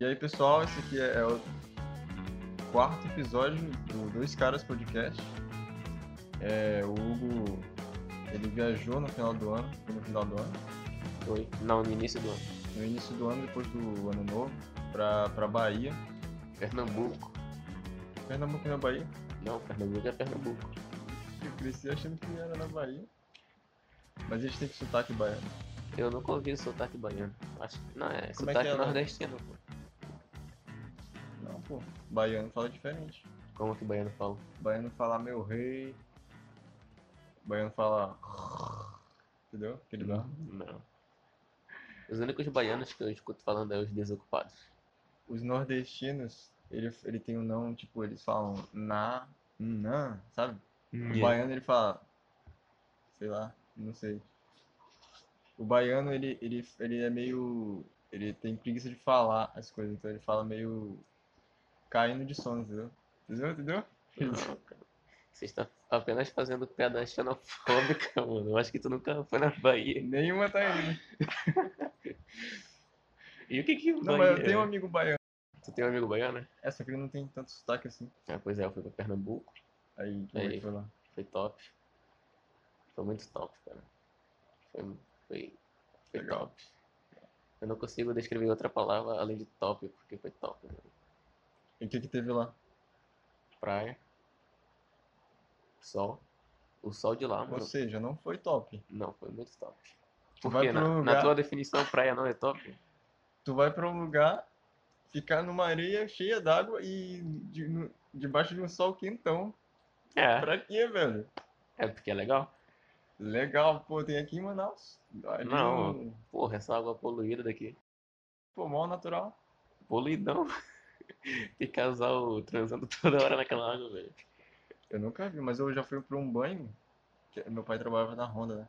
E aí, pessoal, esse aqui é, é o quarto episódio do Dois Caras Podcast. É, o Hugo, ele viajou no final do ano, foi no final do ano, Foi? Não, no início do ano. no início do ano, depois do ano novo, pra, pra Bahia. Pernambuco. Pernambuco na Bahia. Não, Pernambuco é Pernambuco. Eu cresci achando que era na Bahia. Mas eles têm que sotaque baiano. Eu nunca ouvi sotaque baiano. Acho que não, é Como é sotaque que é lá? nordestino, pô. Não, pô. Baiano fala diferente. Como que baiano fala? Baiano fala meu rei. Baiano fala. Entendeu? Aquele lá. Não. Os únicos baianos que eu escuto falando é os desocupados. Os nordestinos, ele, ele tem um não, tipo, eles falam na, na, sabe? O baiano ele fala. Sei lá, não sei. O baiano ele, ele, ele é meio. Ele tem preguiça de falar as coisas, então ele fala meio. Caindo de sono, entendeu? Entendeu? Entendeu? Não. Você está apenas fazendo piada xenofóbica, mano. Eu acho que tu nunca foi na Bahia. Nenhuma tá indo. E o que que Não, Bahia mas eu tenho um é? amigo baiano. Tu tem um amigo baiano? É, só que ele não tem tanto sotaque assim. Ah, pois é, eu fui pra Pernambuco. Aí, como é que Aí. foi lá? Foi top. Foi muito top, cara. Foi, foi, foi Legal. top. Eu não consigo descrever outra palavra além de top, porque foi top. Mano. E o que que teve lá? Praia. Sol. O sol de lá, Ou mano. seja, não foi top. Não, foi muito top. Tu vai Porque pra um na, na lugar- tua definição, praia não é top? Tu vai pra um lugar, ficar numa areia cheia d'água e de- no- debaixo de um sol quentão. É. Pra quê, velho? É porque é legal. Legal, pô, tem aqui em Manaus. Ali Não. no- Porra, essa água poluída daqui. Pô, mal natural. Poluidão. Tem casal transando toda hora naquela água, velho. Eu nunca vi, mas eu já fui pra um banho. Meu pai trabalhava na Honda, né?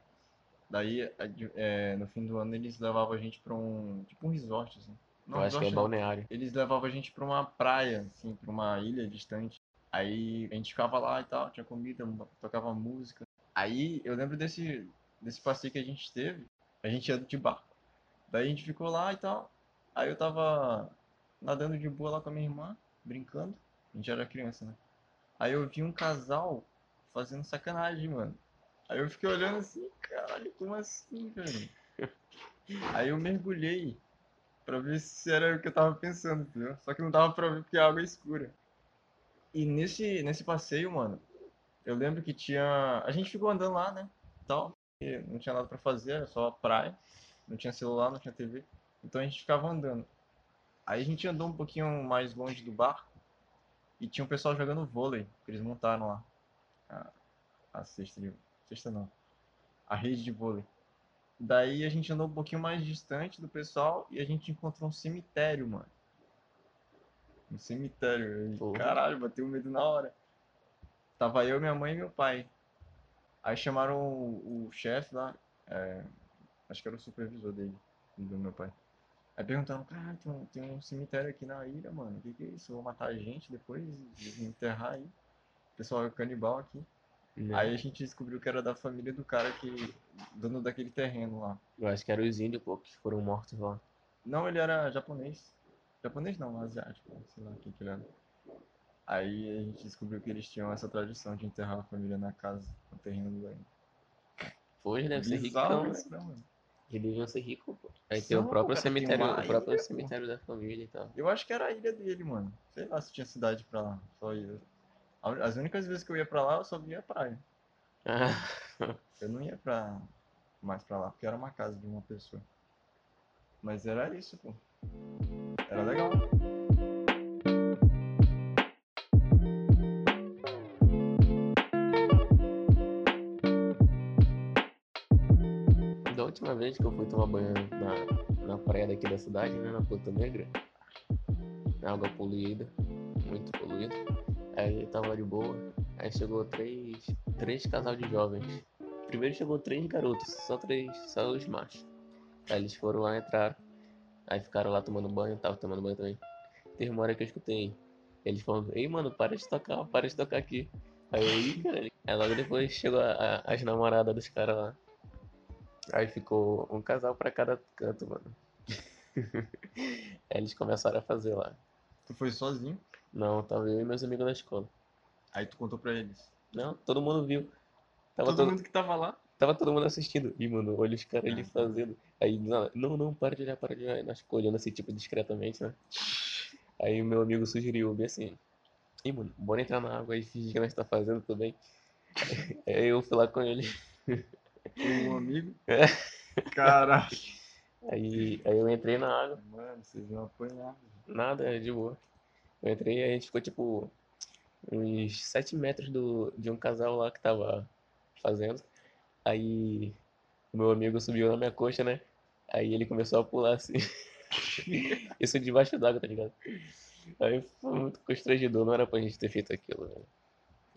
Daí, é, no fim do ano, eles levavam a gente pra um. Tipo um resort, assim. Não, Eu acho que é balneário. Eles levavam a gente pra uma praia, assim, pra uma ilha distante. Aí a gente ficava lá e tal, tinha comida, tocava música. Aí eu lembro desse, desse passeio que a gente teve, a gente ia de barco. Daí a gente ficou lá e tal. Aí eu tava nadando de boa lá com a minha irmã, brincando. A gente era criança, né? Aí eu vi um casal fazendo sacanagem, mano. Aí eu fiquei olhando assim, caralho, como assim, velho? Aí eu mergulhei pra ver se era o que eu tava pensando, entendeu? Só que não dava pra ver porque a água é escura. E nesse, nesse passeio, mano, eu lembro que tinha. A gente ficou andando lá, né? Tal. Não tinha nada pra fazer, era só praia. Não tinha celular, não tinha TV. Então a gente ficava andando. Aí a gente andou um pouquinho mais longe do barco e tinha um pessoal jogando vôlei, que eles montaram lá. A, a cesta de. Cesta não. A rede de vôlei. Daí a gente andou um pouquinho mais distante do pessoal e a gente encontrou um cemitério, mano. Um cemitério. Porra. Caralho, bateu medo na hora. Tava eu, minha mãe e meu pai. Aí chamaram o, o chefe lá, é, acho que era o supervisor dele, do meu pai. Aí perguntaram, cara, tem um, tem um cemitério aqui na ilha, mano. O que, que é isso? Vou matar a gente depois e enterrar aí. O pessoal é canibal aqui. Né? Aí a gente descobriu que era da família do cara que. dono daquele terreno lá. Eu acho que eram os índios, pô, que foram mortos lá. Não, ele era japonês. Japonês não, asiático, sei lá o que que ele era. Aí a gente descobriu que eles tinham essa tradição de enterrar a família na casa, no terreno do banho. Pô, eles devem ser Bizarro então, isso, né, mano? Eles deviam ser ricos, pô. Aí tem o próprio cara, cemitério, o próprio ilha, pô. cemitério da família e tal. Eu acho que era a ilha dele, mano. Sei lá se tinha cidade pra lá. Só ia. As únicas vezes que eu ia pra lá, eu só via praia. Ah, Eu não ia pra mais pra lá, porque era uma casa de uma pessoa. Mas era isso, pô. Era legal. Última vez que eu fui tomar banho na, na praia daqui da cidade, né, na Ponta Negra, água poluída, muito poluída. Aí tava de boa, aí chegou três, três casal de jovens. Primeiro chegou três garotos, só três, só os machos. Aí eles foram lá, entraram, aí ficaram lá tomando banho, tava tomando banho também. Teve uma hora que eu escutei, eles falando, ei mano, para de tocar, para de tocar aqui. Aí eu, ih, cara. Aí logo depois chegou a- a- as namoradas dos caras lá. Aí ficou um casal pra cada canto, mano. Aí eles começaram a fazer lá. Tu foi sozinho, Não, tava eu e meus amigos na escola. aí tu contou pra eles. Não, todo mundo viu. Tava Todo todo, mundo que tava lá. tava todo mundo assistindo. E, mano, olha os caras ali Ah. fazendo. Aí, não, não, para de olhar, para de olhar. E nós ficamos olhando assim, tipo, discretamente, né? Aí o meu amigo sugeriu, bem assim, Ih, mano, bora entrar na água e fingir que nós tá fazendo tudo bem. Aí eu fui lá com ele. Um amigo. É. Caralho. Aí, aí eu entrei na água, Mano, vocês vão apanhar. nada, de boa. Eu entrei e a gente ficou tipo uns 7 metros do, de um casal lá que tava fazendo. Aí o meu amigo subiu na minha coxa, né? Aí ele começou a pular assim. Isso debaixo d'água, tá ligado? Aí foi muito constrangedor, não era pra gente ter feito aquilo, velho.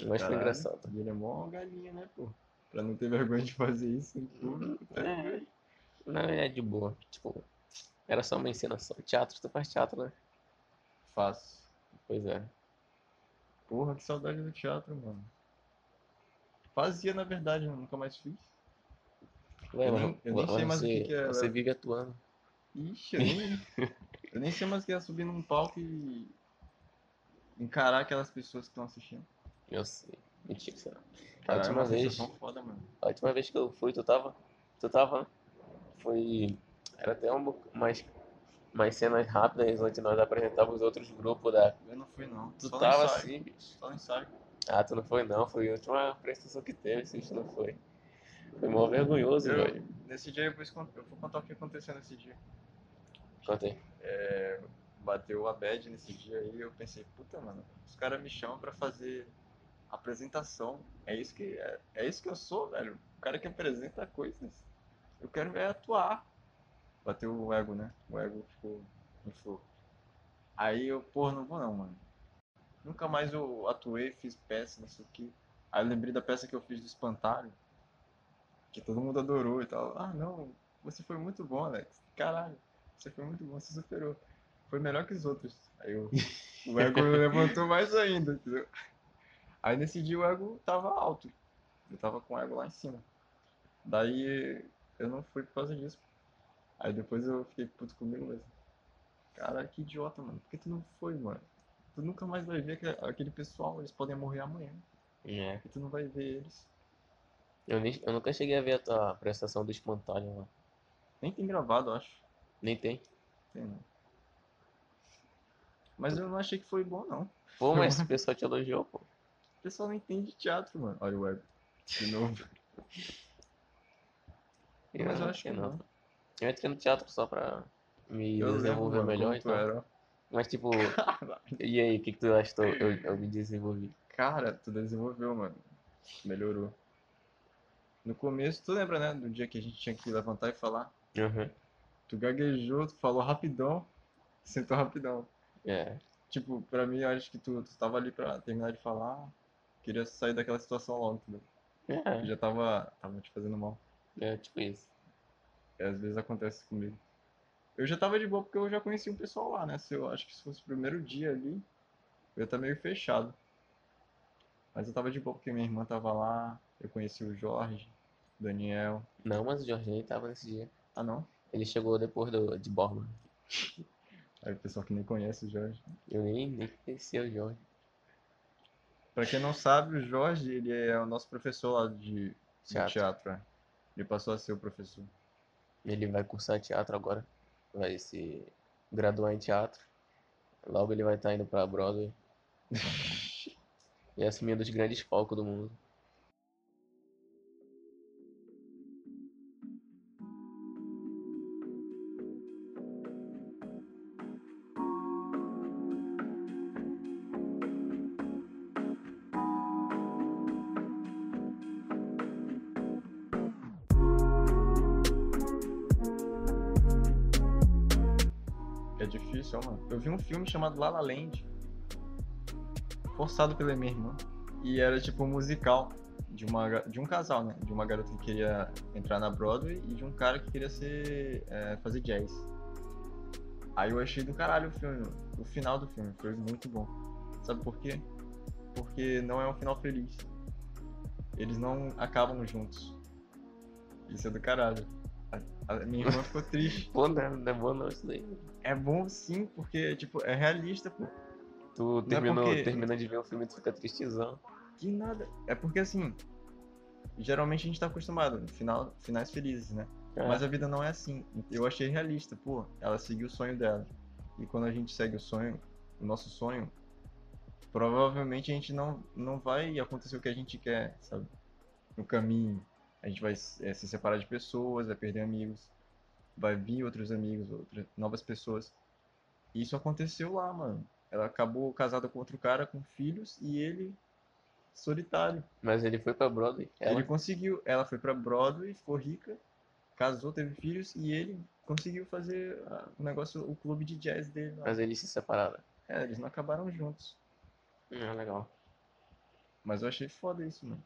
Mas foi Caralho. engraçado. E ele é mó galinha, né, pô? Pra não ter vergonha de fazer isso em público. tá É. Não, é de boa. Tipo, era só uma encenação. Teatro, tu faz teatro, né? Faço. Pois é. Porra, que saudade do teatro, mano. Fazia, na verdade, eu nunca mais fiz. Ué, Eu nem- eu nem sei mais o que que é, você vive atuando. Ixi, eu nem, eu nem sei mais o que é subir num palco e encarar aquelas pessoas que estão assistindo. Eu sei. Mentira. A Caralho, última vez, foda, a última vez que eu fui, tu tava? Tu tava, né? Foi. Era até um, bo- umas, cenas rápidas onde nós apresentávamos os outros grupos da. Eu não fui, não. Tu Só tava assim, bicho. Só ensaio. Ah, tu não foi não, foi a última prestação que teve, se tu não foi. Foi mó vergonhoso, Eu- velho. Nesse dia eu vou, eu vou contar o que aconteceu nesse dia. Conta aí. É, bateu a bad nesse dia aí, eu pensei, puta, mano, os caras me chamam pra fazer apresentação. É isso que é, é isso que eu sou, velho. O cara que apresenta coisas. Eu quero é atuar. Bateu o ego, né? O ego ficou inflou. Aí eu, porra, não vou não, mano. Nunca mais eu atuei, fiz peça, não sei o que. Aí eu lembrei da peça que eu fiz do Espantalho. Que todo mundo adorou e tal. Ah, não, você foi muito bom, Alex. Caralho, você foi muito bom, você superou. Foi melhor que os outros. Aí eu, o ego levantou mais ainda, entendeu? Aí nesse dia o ego tava alto. Eu tava com o ego lá em cima. Daí eu não fui por causa disso. Aí depois eu fiquei puto comigo mesmo. Cara, que idiota, mano. Por que tu não foi, mano? Tu nunca mais vai ver aquele- pessoal, eles podem morrer amanhã. É. E tu não vai ver eles. Eu, nem, eu nunca cheguei a ver a tua prestação do espantalho lá. Nem tem gravado, eu acho. Nem tem. Tem não. Mas eu não achei que foi bom, não. Pô, mas o pessoal te elogiou, pô. O pessoal não entende teatro, mano. Olha o ego. De novo. Mas eu não acho que não. Eu entrei no teatro só pra me Eu lembro, desenvolver mano, melhor e era. Mas tipo, e aí, o que, que tu achou? Eu, eu me desenvolvi. Cara, tu desenvolveu, mano. Melhorou. No começo, tu lembra, né? Do dia que a gente tinha que levantar e falar. Uhum. Tu gaguejou, tu falou rapidão. Sentou rapidão. É. Tipo, pra mim, eu acho que tu, tu tava ali pra terminar de falar. Queria sair daquela situação logo, entendeu? É, Já tava, tava te fazendo mal. é tipo isso. E às vezes acontece comigo. Eu já tava de boa porque eu já conhecia um pessoal lá, né? Se eu acho que se fosse o primeiro dia ali, eu ia estar meio fechado. Mas eu tava de boa porque minha irmã tava lá, eu conheci o Jorge, o Daniel. Não, mas o Jorge nem tava nesse dia. Ah não? Ele chegou depois do, de Borman. Aí o pessoal que nem conhece o Jorge. Eu nem, nem conhecia o Jorge. Pra quem não sabe, o Jorge, ele é o nosso professor lá de, Teatro. teatro. é. Ele passou a ser o professor. Ele vai cursar teatro agora. Vai se graduar em teatro. Logo ele vai estar indo pra Broadway. e assumir um dos grandes palcos do mundo. Filme chamado La La Land, forçado pela minha irmã, e era tipo um musical de, uma, de um casal, né? De uma garota que queria entrar na Broadway e de um cara que queria ser, é, fazer jazz. Aí eu achei do caralho o filme, o final do filme foi muito bom. Sabe por quê? Porque não é um final feliz. Eles não acabam juntos. Isso é do caralho. A, minha irmã ficou triste. Pô, não é, não é bom não isso daí. É bom sim, porque, tipo, é realista, pô. Tu é terminou, porque- termina de ver o filme e tu fica tristezão. Que nada. É porque assim. Geralmente a gente tá acostumado, final, finais felizes, né? É. Mas a vida não é assim. Eu achei realista, pô. Ela seguiu o sonho dela. E quando a gente segue o sonho, o nosso sonho, provavelmente a gente não, não vai acontecer o que a gente quer, sabe? No caminho. A gente vai eh, se separar de pessoas, vai perder amigos, vai vir outros amigos, outras novas pessoas. E isso aconteceu lá, mano. Ela acabou casada com outro cara, com filhos, e ele solitário. Mas ele foi pra Broadway. Ela, Ele conseguiu. Ela foi pra Broadway, ficou rica, casou, teve filhos e ele conseguiu fazer ah, o negócio, o clube de jazz dele. lá. Mas eles se separaram. É, eles não acabaram juntos. É legal. Mas eu achei foda isso, mano.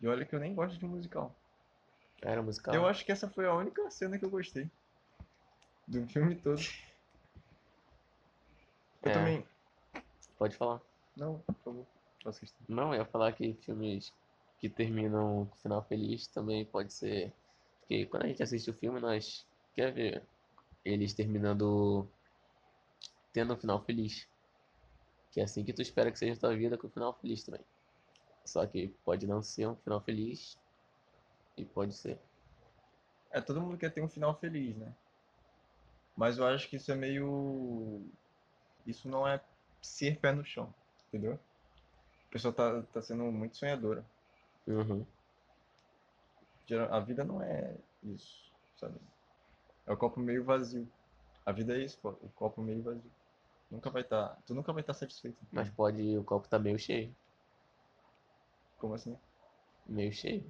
E olha que eu nem gosto de musical. Era musical. Eu acho que essa foi a única cena que eu gostei. Do filme todo. Eu É. também. Pode falar. Não, por favor. Questão. Não, eu ia falar que filmes que terminam com final feliz também pode ser. Porque quando a gente assiste o filme, nós quer ver eles terminando tendo um final feliz. Que é assim que tu espera que seja a tua vida com um final feliz também. Só que pode não ser um final feliz e pode ser. É, todo mundo quer ter um final feliz, né? Mas eu acho que isso é meio. Isso não é ser pé no chão, entendeu? A pessoa tá, tá sendo muito sonhadora. Uhum. A vida não é isso, sabe? É o copo meio vazio. A vida é isso, pô. O copo meio vazio. Nunca vai estar. Tu nunca vai estar satisfeito. Mas pode o copo tá meio cheio. Como assim? Meio cheio.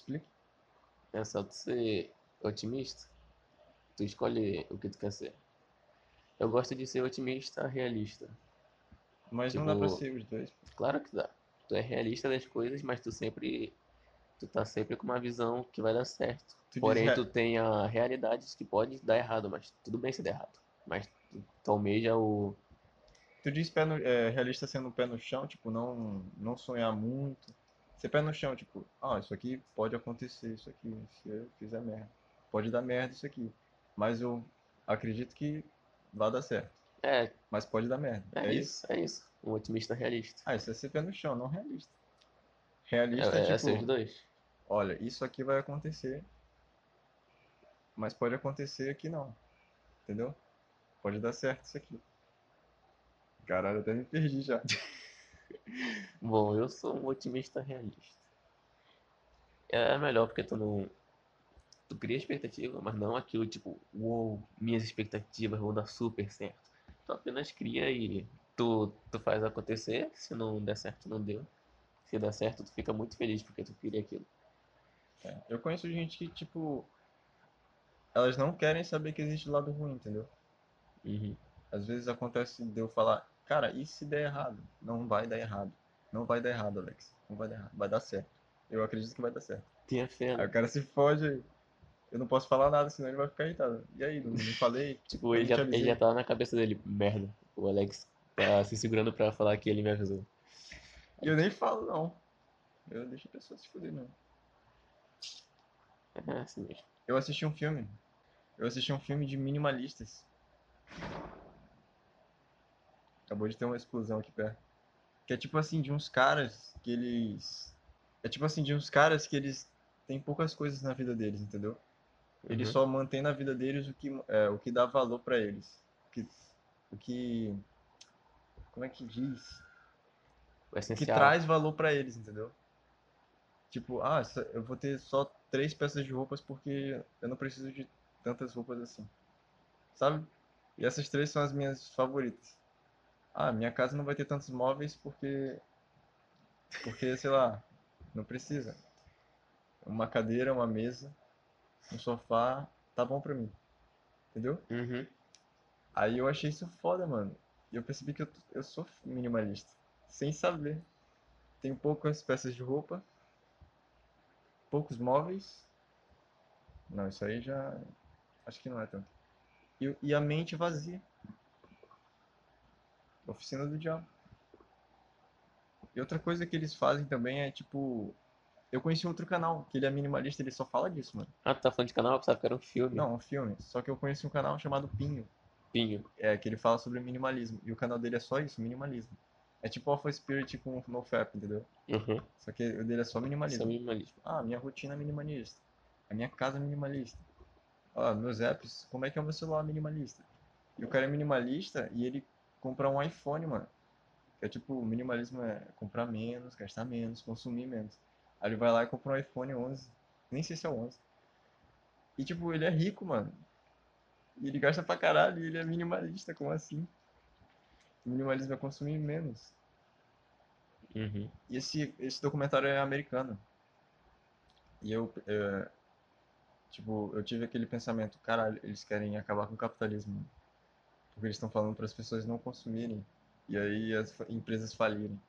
Explique. É só tu ser otimista. Tu escolhe o que tu quer ser. Eu gosto de ser otimista realista. Mas não dá pra Tipo- ser os dois. Claro que dá. Tu é realista das coisas, mas tu sempre. Tu tá sempre com uma visão que vai dar certo. Tu diz Porém, rea- tu tem a realidade que pode dar errado, mas tudo bem se der errado. Mas tu, tu almeja o. Tu diz pé no, é, realista sendo pé no chão, tipo, não, não sonhar muito. Ser pé no chão, tipo, ah, isso aqui pode acontecer, isso aqui, se eu fizer merda. Pode dar merda isso aqui. Mas eu acredito que vai dar certo. É, Mas pode dar merda. é, É isso? isso, é isso. Um otimista realista. Ah, isso é ser pé no chão, não realista. Realista É, é, é ser os tipo, dois. olha, isso aqui vai acontecer, mas pode acontecer aqui não. Entendeu? Pode dar certo isso aqui. Caralho, até me perdi já. Bom, eu sou um otimista realista. É melhor porque tu não. Tu cria expectativa, mas não aquilo tipo, uou, minhas expectativas vão dar super certo. Tu apenas cria e tu, tu faz acontecer. Se não der certo, não deu. Se der certo, tu fica muito feliz porque tu queria aquilo. É, Eu conheço gente que, tipo, elas não querem saber que existe lado ruim, entendeu? Uhum. Às vezes acontece de eu falar, cara, e se der errado? Não vai dar errado. Não vai dar errado, Alex. Não vai dar errado. Vai dar certo. Eu acredito que vai dar certo. Tenha fé, Aí o cara se foge. Eu não posso falar nada, senão ele vai ficar irritado. E aí, não, não falei? Tipo, ele já, ele já tá na cabeça dele, merda. O Alex tá se segurando pra falar que ele me avisou. E eu nem falo, não. Eu deixo a pessoa se fuder, não. É assim mesmo. Eu assisti um filme. Eu assisti um filme de minimalistas. Acabou de ter uma explosão aqui perto. Que é tipo assim, de uns caras que eles. É tipo assim, de uns caras que eles têm poucas coisas na vida deles, entendeu? Eles Uhum. só mantêm na vida deles o que, é, o que dá valor pra eles. O que, o que. Como é que diz? O que essencial. traz valor pra eles, entendeu? Tipo, ah, eu vou ter só três peças de roupas porque eu não preciso de tantas roupas assim. Sabe? E essas três são as minhas favoritas. Ah, minha casa não vai ter tantos móveis porque porque, sei lá, não precisa. Uma cadeira, uma mesa, um sofá, tá bom pra mim. Entendeu? Uhum. Aí eu achei isso foda, mano. E eu percebi que eu, eu sou minimalista. Sem saber. Tenho poucas peças de roupa. Poucos móveis. Não, isso aí já. Acho que não é tanto. E, e a mente vazia. Oficina do diabo. E outra coisa que eles fazem também é tipo. Eu conheci outro canal, que ele é minimalista, ele só fala disso, mano. Ah, tu tá falando de canal? Eu pensava que era um filme. Não, um filme. Só que eu conheci um canal chamado Pinho, Pinho. é, que ele fala sobre minimalismo. E o canal dele é só isso, minimalismo. É tipo Alpha Spirit com NoFap, entendeu? Uhum. Só que o dele é só minimalismo. minimalismo. Ah, minha rotina é minimalista. A minha casa é minimalista. Ah, meus apps, como é que é o meu celular minimalista? E o cara é minimalista e ele compra um iPhone, mano. Que é tipo, minimalismo é comprar menos, gastar menos, consumir menos. Aí ele vai lá e compra um iPhone 11. Nem sei se é o 11. E tipo, ele é rico, mano. E ele gasta pra caralho e ele é minimalista, como assim? O minimalismo é consumir menos. Uhum. E esse, esse documentário é americano. E eu, é, tipo, eu tive aquele pensamento, caralho, eles querem acabar com o capitalismo. Porque eles estão falando para as pessoas não consumirem. E aí as empresas falirem.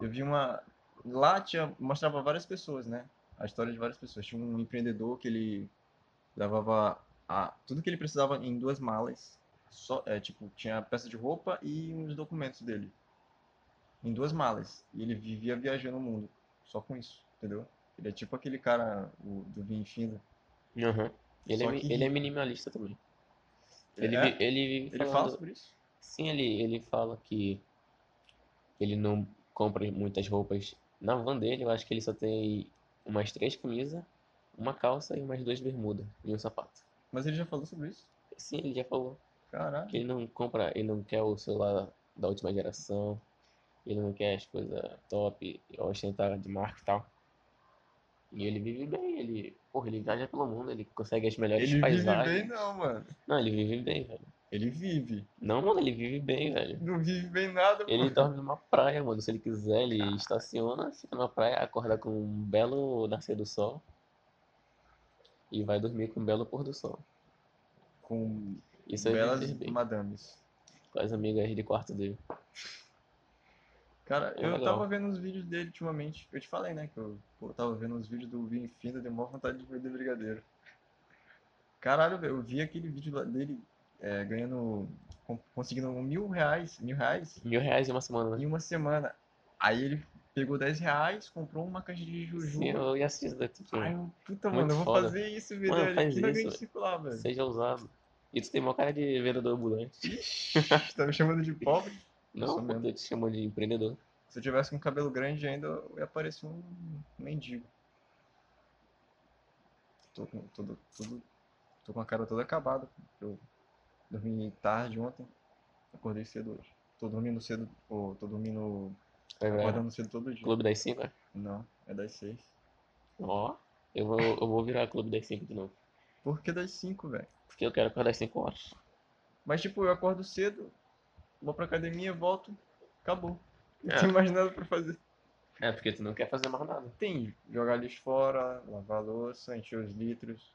Eu vi uma. Lá tinha, mostrava várias pessoas, né? A história de várias pessoas. Tinha um empreendedor que ele levava a, tudo que ele precisava em duas malas. Só, é, tipo, tinha peça de roupa e uns documentos dele em duas malas. E ele vivia viajando o mundo. Só com isso, entendeu? Ele é tipo aquele cara o, do vinho findo. Uhum. Ele, é, que ele é minimalista também. Ele, É? ele Ele fala sobre isso? Sim, ele, ele fala que ele não compra muitas roupas na van dele. Eu acho que ele só tem umas três camisas, uma calça e umas duas bermudas e um sapato. Mas ele já falou sobre isso? Sim, ele já falou que Caralho. ele não compra, ele não quer o celular da última geração, ele não quer as coisas top, ostentar de marca e tal. E ele vive bem, ele, porra, ele viaja pelo mundo, ele consegue as melhores Ele vive paisagens. bem não, mano. Não, ele vive bem, velho. Ele vive. Não, mano, ele vive bem, velho. Não vive bem nada, Ele mano. dorme numa praia, mano. Se ele quiser, ele estaciona, fica numa praia, acorda com um belo nascer do sol. E vai dormir com um belo pôr do sol. Com Isso é belas madames. Com as amigas de quarto dele. Cara, É eu legal. tava vendo uns vídeos dele ultimamente. Eu te falei, né? Que eu, pô, tava vendo uns vídeos do Vinho Findo, deu maior vontade de vender brigadeiro. Caralho, velho, eu vi aquele vídeo dele é, ganhando. conseguindo mil reais, mil reais Mil reais em uma semana, né? em uma semana. Aí ele pegou 10 reais, comprou uma caixa de juju. Sim, eu ia assistir, tipo, Ai, puta, Muito mano, eu vou foda. fazer isso, vender Mano, faz aqui isso, velho. Circular, velho. seja ousado. E tu tem uma cara de vendedor ambulante. Ixi, tá me chamando de pobre? Não, pô, mesmo. eu te chamo de empreendedor. Se eu tivesse com cabelo grande ainda, eu ia parecer um mendigo. Tô com, todo, tudo, tô com a cara toda acabada. Eu dormi tarde ontem, acordei cedo hoje. Tô dormindo cedo, ou tô dormindo, ver, acordando cedo todo dia. Clube das 5, Não, é das seis. Ó, eu vou, eu vou virar Clube das 5 de novo. Por que das cinco, velho? Porque eu quero acordar às 5 horas. Mas tipo, eu acordo cedo, vou pra academia, volto, acabou. Não É. tenho mais nada pra fazer. É, porque tu não quer fazer mais nada. Tem jogar lixo fora, lavar a louça, encher os litros.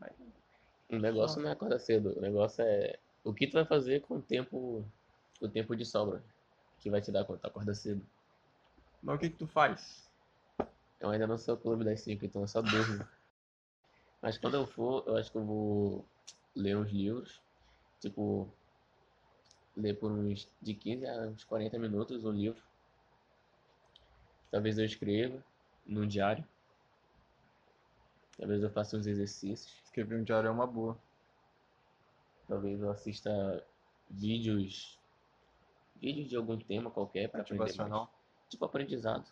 Mas O negócio não é acordar cedo, o negócio é o que tu vai fazer com o tempo, o tempo de sobra que vai te dar quando tu acorda cedo. Mas o que que tu faz? Eu ainda não sou o clube das 5, então eu só durmo. Mas quando eu for, eu acho que eu vou ler uns livros, tipo, ler por uns de 15 a uns 40 minutos um livro. Talvez eu escreva num diário. Talvez eu faça uns exercícios. Escrever um diário é uma boa. Talvez eu assista vídeos, vídeos de algum tema qualquer para aprender mais. Tipo aprendizado.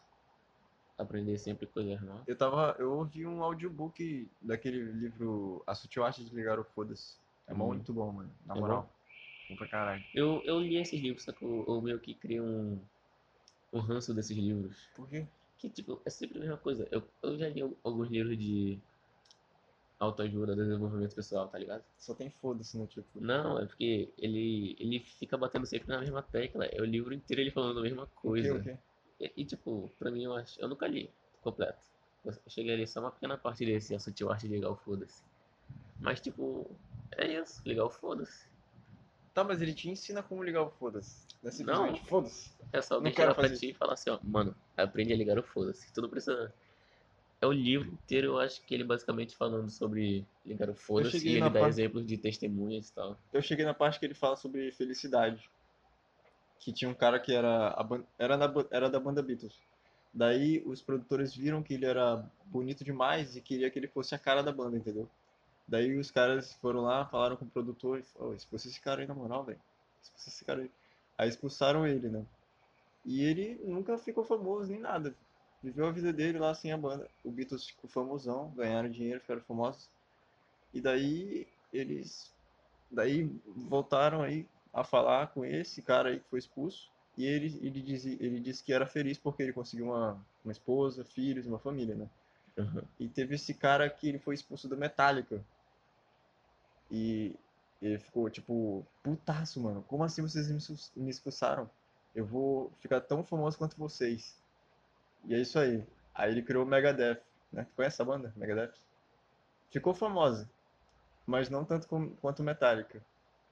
Aprender sempre coisas novas. Eu tava. Eu ouvi um audiobook daquele livro A Sutil Arte de Ligar o Foda-se. É Hum. muito bom, mano. Na É moral. Bom pra caralho. Eu, eu li esses livros, só que eu, eu meio que criei um, um ranço desses livros. Por quê? Que, tipo, é sempre a mesma coisa. Eu, eu já li al- alguns livros de autoajuda, desenvolvimento pessoal, tá ligado? Só tem foda-se no título. Não, é porque ele, ele fica batendo sempre na mesma tecla. É o livro inteiro ele falando a mesma O quê, coisa. o quê? E, e, tipo, pra mim, eu acho. Eu nunca li completo. Eu cheguei ali só uma pequena parte desse, a sutil arte o foda-se. Mas, tipo, é isso, ligar o foda-se. Tá, mas ele te ensina como ligar o foda-se. Não é Não. foda-se. É só alguém chegar pra ti e falar assim, ó, mano, aprende a ligar o foda-se. Tu não precisa. É o livro inteiro, eu acho que ele basicamente falando sobre ligar o foda-se e ele dá parte- exemplos de testemunhas e tal. Eu cheguei na parte que ele fala sobre felicidade. que tinha um cara que era, a ban- era, na era da banda Beatles. Daí os produtores viram que ele era bonito demais e queria que ele fosse a cara da banda, entendeu? Daí os caras foram lá, falaram com o produtor, e falaram, "Ô, expulsa esse cara aí na moral, velho. Expulsa esse cara aí. Aí expulsaram ele, né? E ele nunca ficou famoso nem nada. Viveu a vida dele lá sem a banda. O Beatles ficou famosão, ganharam dinheiro, ficaram famosos. E daí eles daí voltaram aí a falar com esse cara aí que foi expulso. E ele, ele, dizia, ele disse que era feliz porque ele conseguiu uma, uma esposa, filhos, uma família, né? Aham. E teve esse cara que ele foi expulso da Metallica. E ele ficou tipo, putaço, mano. Como assim vocês me expul- me expulsaram? Eu vou ficar tão famoso quanto vocês. E é isso aí. Aí ele criou o Megadeth, né? Tu conhece essa banda? Megadeth? Ficou famosa, mas não tanto com- quanto Metallica.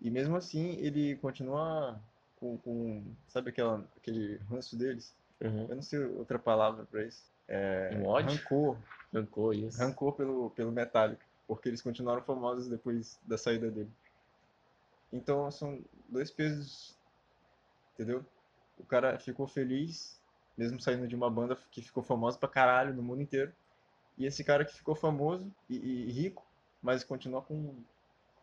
E mesmo assim, ele continua com, com sabe aquela, aquele ranço deles? Aham. Eu não sei outra palavra pra isso. É, Um ódio? rancor. Rancor, isso. Rancor pelo, pelo Metallica, porque eles continuaram famosos depois da saída dele. Então são dois pesos, entendeu? O cara ficou feliz, mesmo saindo de uma banda que ficou famosa pra caralho no mundo inteiro. E esse cara que ficou famoso e, e rico, mas continua com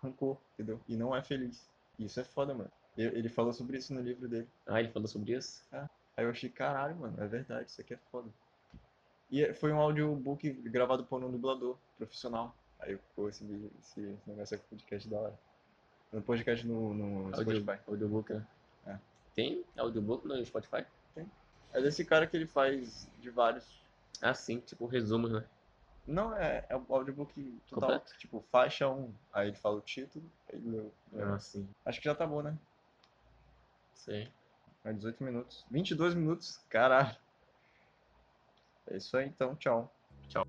rancor, entendeu? E não é feliz. Isso é foda, mano. Ele falou sobre isso no livro dele. Ah, ele falou sobre isso? Aí eu achei, caralho, mano, é verdade, isso aqui é foda. E é- foi um audiobook gravado por um dublador profissional. Aí ficou esse, vídeo- esse negócio aqui, podcast da hora. No podcast no, no Audio, Spotify. audiobook, né? É. Tem audiobook no Spotify? É desse cara que ele faz de vários. Ah, sim, tipo resumos, né? Não, é, é o audiobook total. Completo? Tipo, faixa 1. Aí ele fala o título, aí ele leu. Ah, sim. Acho que já tá bom, né? Sei. É 18 minutos. 22 minutos, caralho. É isso aí então, tchau. Tchau.